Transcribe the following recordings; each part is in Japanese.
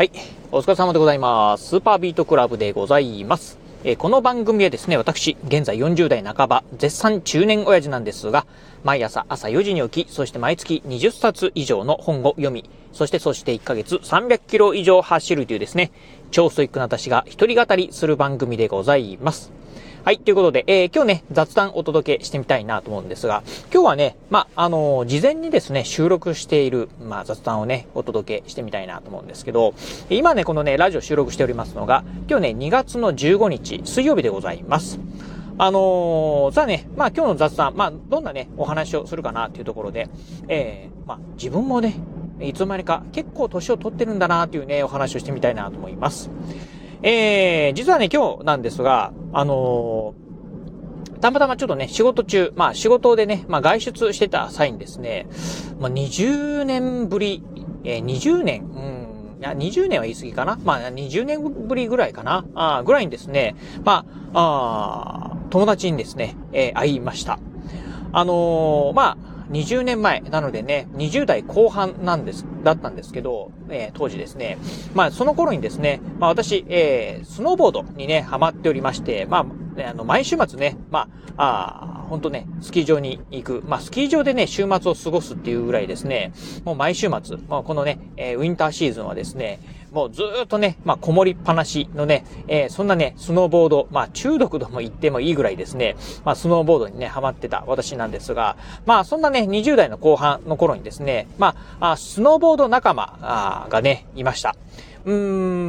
はい。お疲れ様でございます。スーパービートクラブでございます。えー、この番組はですね、私、現在40代半ば、絶賛中年親父なんですが、毎朝朝4時に起き、そして毎月20冊以上の本を読み、そしてそして1ヶ月300キロ以上走るというですね、超ストイックな私が一人語りする番組でございます。はい、ということで、えー、今日ね、雑談お届けしてみたいなと思うんですが、今日はね、まあ、あのー、事前にですね、収録している、まあ、雑談をね、お届けしてみたいなと思うんですけど、今ね、このね、ラジオ収録しておりますのが、今日ね、2月の15日、水曜日でございます。あのー、さあね、まあ今日の雑談、まあどんなね、お話をするかなっていうところで、えー、まあ自分もね、いつの間にか結構年を取ってるんだなっていうね、お話をしてみたいなと思います。えー、実はね、今日なんですが、あのー、たまたまちょっとね、仕事中、まあ仕事でね、まあ外出してた際にですね、まあ20年ぶり、えー、20年、うん、いや、20年は言い過ぎかなまあ、20年ぶりぐらいかなあぐらいにですね、まあ、あ友達にですね、えー、会いました。あのー、まあ、20年前なのでね、20代後半なんです、だったんですけど、えー、当時ですね。まあ、その頃にですね、まあ私、えー、スノーボードにね、ハマっておりまして、まあ、あの、毎週末ね、まあ、あ本当ね、スキー場に行く。まあ、スキー場でね、週末を過ごすっていうぐらいですね、もう毎週末、まあ、このね、えー、ウィンターシーズンはですね、もうずっとね、まあ、こもりっぱなしのね、えー、そんなね、スノーボード、まあ、中毒とも言ってもいいぐらいですね、まあ、スノーボードにね、ハマってた私なんですが、まあ、そんなね、20代の後半の頃にですね、まあ、あスノーボード仲間がね、いました。うー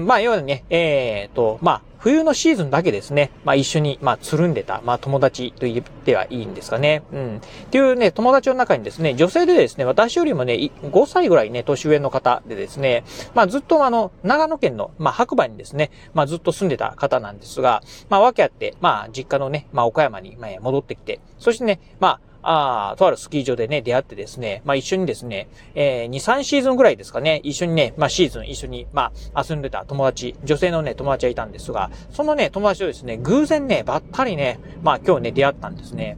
ん、まあ、要はね、えーと、まあ、冬のシーズンだけですね、まあ一緒に、まあつるんでた、まあ友達と言ってはいいんですかね。うん。っていうね、友達の中にですね、女性でですね、私よりもね、5歳ぐらいね、年上の方でですね、まあずっとあの、長野県の、まあ白馬にですね、まあずっと住んでた方なんですが、まあ訳あって、まあ実家のね、まあ岡山に、まあ、戻ってきて、そしてね、まあああ、とあるスキー場でね、出会ってですね、まあ一緒にですね、えー、2、3シーズンぐらいですかね、一緒にね、まあシーズン一緒に、まあ遊んでた友達、女性のね、友達がいたんですが、そのね、友達とですね、偶然ね、ばったりね、まあ今日ね、出会ったんですね。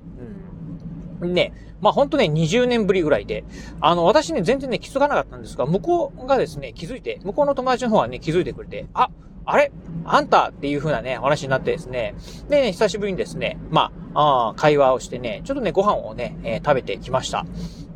うん。ね、まあほんとね、20年ぶりぐらいで、あの、私ね、全然ね、気づかなかったんですが、向こうがですね、気づいて、向こうの友達の方はね、気づいてくれて、あ、あれ？あんたっていう風なね、話になってですね。でね、久しぶりにですね、まあ、あ会話をしてね、ちょっとね、ご飯をね、えー、食べてきました。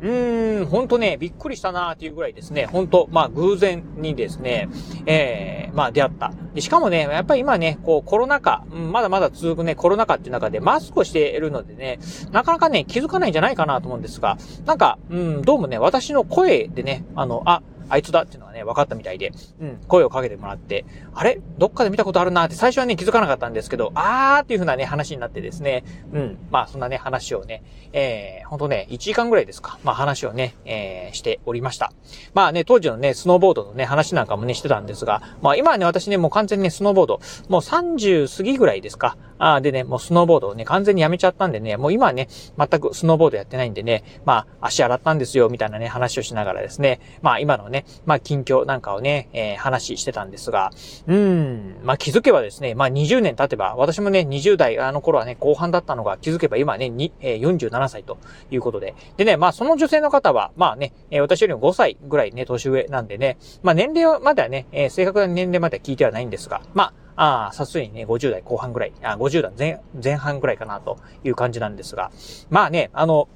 うーん、ほんとね、びっくりしたなーっていうぐらいですね、ほんと、まあ、偶然にですね、えー、まあ、出会った。で、しかもね、やっぱり今ね、こう、コロナ禍、まだまだ続くね、コロナ禍っていう中でマスクをしているのでね、なかなかね、気づかないんじゃないかなと思うんですが、なんか、うん、どうもね、私の声でね、あの、あ、あいつだっていうのがね、分かったみたいで、うん、声をかけてもらって、あれ？どっかで見たことあるなって最初はね、気づかなかったんですけど、あーっていう風なね、話になってですね、うん、まあそんなね、話をね、えー、ほんとね、1時間ぐらいですか、まあ話をね、えー、しておりました。まあね、当時のね、スノーボードのね、話なんかもね、してたんですが、まあ今はね、私ね、もう完全にね、スノーボード、もう30過ぎぐらいですか、あでね、もうスノーボードをね、完全にやめちゃったんでね、もう今はね、全くスノーボードやってないんでね、まあ足洗ったんですよ、みたいなね、話をしながらですね、まあ今のね、まあ近況なんかをね、えー、話してたんですが、うん、まあ気づけばですね、まあ20年経てば、私もね、20代あの頃はね、後半だったのが気づけば今ね、にえー、47歳ということで。でね、まあその女性の方は、まあね、えー、私よりも5歳ぐらいね、年上なんでね、まあ年齢まではね、えー、正確な年齢までは聞いてはないんですが、まあ、ああ、さすがにね、50代後半ぐらい、あ50代前前半ぐらいかなという感じなんですが、まあね、あの、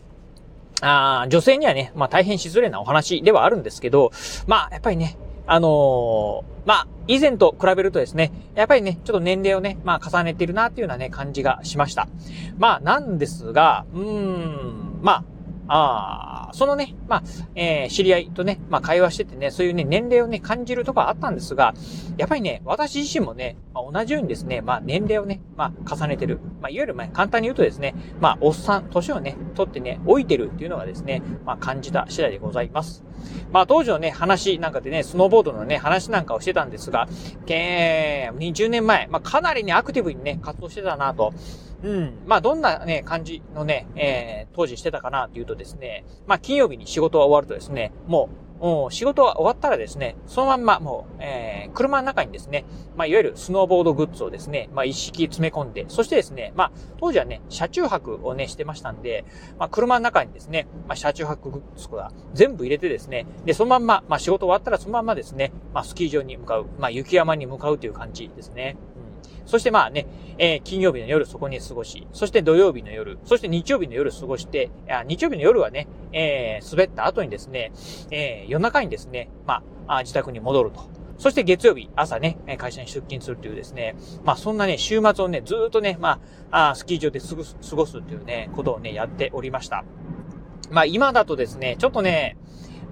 あ女性にはね、まあ大変失礼なお話ではあるんですけど、まあやっぱりね、あのー、まあ、以前と比べるとですね、やっぱりね、ちょっと年齢をね、まあ重ねてるなっていうようなね、感じがしました。まあ、なんですが、うーん、まあ、ああ、そのね、まあ、えー、知り合いとね、まあ、会話しててね、そういうね、年齢をね、感じるとこはあったんですが、やっぱりね、私自身もね、まあ、同じようにですね、まあ、年齢をね、まあ、重ねてる。まあ、いわゆる、まあ、簡単に言うとですね、まあ、おっさん、年をね、取ってね、老いてるっていうのがですね、まあ、感じた次第でございます。まあ、当時のね、話なんかでね、スノーボードのね、話なんかをしてたんですが、えー、20年前、まあ、かなりね、アクティブにね、活動してたなと。うん。まあ、どんなね、感じのね、えー、当時してたかなっていうとですね、まあ、金曜日に仕事が終わるとですね、もう、仕事が終わったらですね、そのまんまもう、えー、車の中にですね、まあ、いわゆるスノーボードグッズをですね、まあ、一式詰め込んで、そしてですね、まあ、当時はね、車中泊をね、してましたんで、まあ、車の中にですね、まあ、車中泊グッズが全部入れてですね、で、そのまんま、まあ、仕事終わったらそのまんまですね、まあ、スキー場に向かう、まあ、雪山に向かうという感じですね。うんそしてまあね、えー、金曜日の夜そこに過ごし、そして土曜日の夜、そして日曜日の夜過ごして、あ日曜日の夜はね、えー、滑った後にですね、えー、夜中にですね、まあ、自宅に戻ると。そして月曜日朝ね、会社に出勤するというですね、まあそんなね、週末をね、ずっとね、まあ、あスキー場で過ごす、過ごすっていうね、ことをね、やっておりました。まあ今だとですね、ちょっとね、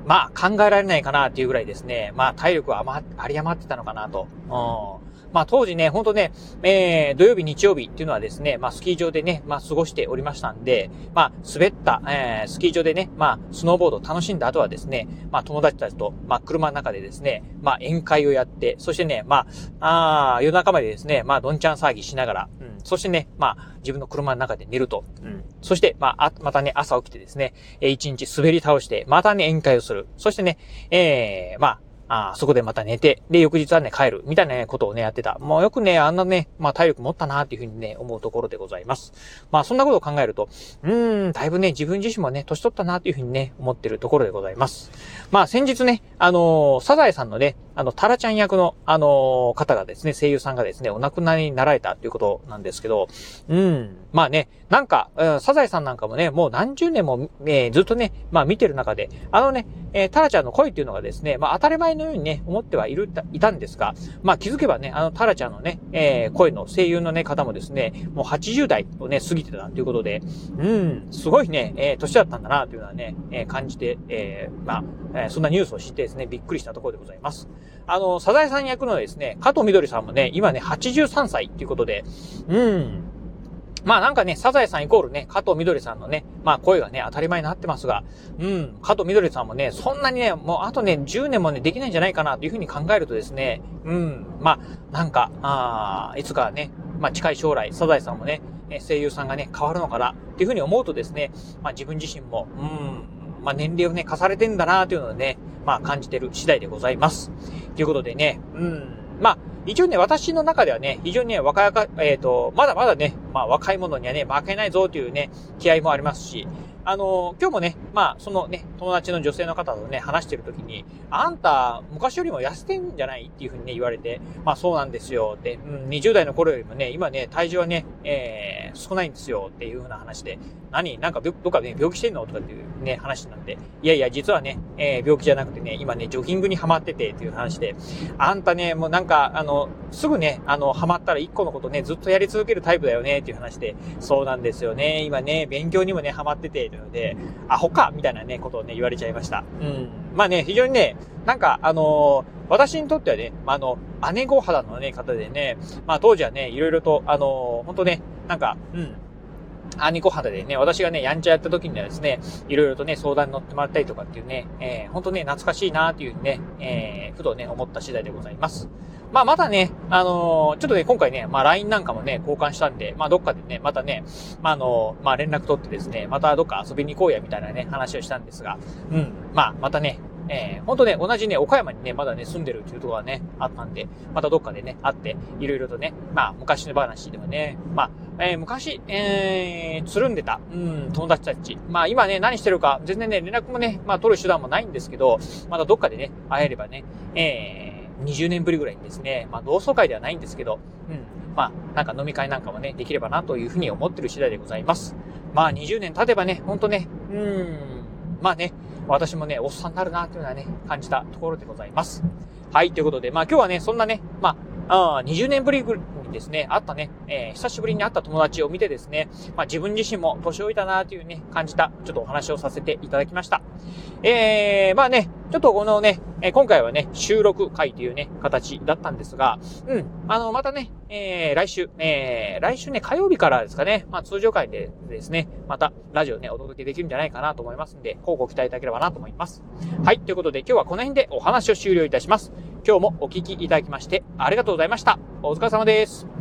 まあ考えられないかなっていうぐらいですね、まあ体力は余、あり余ってたのかなと。うんまあ当時ね、ほんとね、えー、土曜日、日曜日っていうのはですね、まあスキー場でね、まあ過ごしておりましたんで、まあ滑った、えー、スキー場でね、まあスノーボード楽しんだ後はですね、まあ友達たちと、まあ車の中でですね、まあ宴会をやって、そしてね、まあ、あ夜中までですね、まあどんちゃん騒ぎしながら、うん、そしてね、まあ自分の車の中で寝ると、うん、そして、まあ、またね、朝起きてですね、えー、一日滑り倒して、またね、宴会をする。そしてね、えー、まあ、あそこでまた寝て、で、翌日はね、帰る、みたいな、ことをね、やってた。もうよくね、あんなね、まあ体力持ったなっていうふうにね、思うところでございます。まあそんなことを考えると、うーん、だいぶね、自分自身もね、年取ったなっていうふうにね、思ってるところでございます。まあ先日ね、あのー、サザエさんのね、あの、タラちゃん役の、あのー、方がですね、声優さんがですね、お亡くなりになられたということなんですけど、うん、まあね、なんか、サザエさんなんかもね、もう何十年も、えー、ずっとね、まあ見てる中で、あのね、えー、タラちゃんの声っていうのがですね、まあ当たり前にのようにね、思ってはいる、いたんですが、まあ気づけばね、あのタラちゃんのね、えー、声の声優のね、方もですね、もう80代をね、過ぎてたということで、うん、すごいね、えー、年だったんだな、というのはね、えー、感じて、えー、まあ、えー、そんなニュースを知ってですね、びっくりしたところでございます。あの、サザエさん役のですね、加藤みどりさんもね、今ね、83歳っていうことで、うん、まあなんかね、サザエさんイコールね、加藤みどりさんのね、まあ声がね、当たり前になってますが、うん、加藤みどりさんもね、そんなにね、もうあとね、10年もね、できないんじゃないかなというふうに考えるとですね、うん、まあ、なんか、ああいつかね、まあ近い将来、サザエさんもね、声優さんがね、変わるのかな、っていうふうに思うとですね、まあ自分自身も、うん、まあ年齢をね、重ねてんだなというのをね、まあ感じてる次第でございます。ということでね、うん、まあ、一応ね、私の中ではね、非常にね、若々、えっ、ー、と、まだまだね、まあ若い者にはね、負けないぞというね、気合もありますし、あの、今日もね、まあ、そのね、友達の女性の方とね、話してる時に、あんた、昔よりも痩せてんじゃないっていうふうにね、言われて、まあ、そうなんですよって、うん、20代の頃よりもね、今ね、体重はね、えー、少ないんですよっていうふうな話で、何なんかどっかね、病気してんのとかっていうね、話になって、いやいや、実はね、えー、病気じゃなくてね、今ね、ジョギングにハマっててっていう話で、あんたね、もうなんか、あの、すぐね、あの、ハマったら一個のことね、ずっとやり続けるタイプだよねっていう話で、そうなんですよね、今ね、勉強にもね、ハマってて、いうので、アホかみたいなね、ことをね、言われちゃいました。うん。まあね、非常にね、なんか、あのー、私にとってはね、まあ、あの、姉御肌のね、方でね、まあ当時はね、いろいろと、あのー、本当ね、なんか、うん、兄子肌でね、私がね、やんちゃやった時にはですね、いろいろとね、相談に乗ってもらったりとかっていうね、えー、ほんとね、懐かしいなーっていうね、えー、ふとね、思った次第でございます。まあ、まだね、あのー、ちょっとね、今回ね、まあ、LINE なんかもね、交換したんで、まあ、どっかでね、またね、まあ、あのー、まあ、連絡取ってですね、またどっか遊びに行こうや、みたいなね、話をしたんですが、うん、まあ、またね、えー、ほんとね、同じね、岡山にね、まだね、住んでるっていうところがね、あったんで、またどっかでね、会って、いろいろとね、まあ、昔の話でもね、まあ、えー、昔、えー、つるんでた、うん、友達たち。まあ、今ね、何してるか、全然ね、連絡もね、まあ、取る手段もないんですけど、またどっかでね、会えればね、えー、20年ぶりぐらいにですね、まあ、同窓会ではないんですけど、うん、まあ、なんか飲み会なんかもね、できればなというふうに思ってる次第でございます。まあ、20年経てばね、ほんとね、うん、まあね、私もね、おっさんになるなというのはね、感じたところでございます。はい、ということで、まあ今日はね、そんなね、まあ、あ20年ぶりですね、会ったね、えー、久しぶりに会った友達を見てですね、まあ自分自身も年老いたなというね、感じた、ちょっとお話をさせていただきました。えー、まあね、ちょっとこのね、え今回はね、収録会というね、形だったんですが、うん、あの、またね、えー、来週、えー、来週ね、火曜日からですかね、まあ通常会でですね、またラジオね、お届けできるんじゃないかなと思いますんで、こうご期待いただければなと思います。はい、ということで今日はこの辺でお話を終了いたします。今日もお聴きいただきましてありがとうございました。お疲れ様です。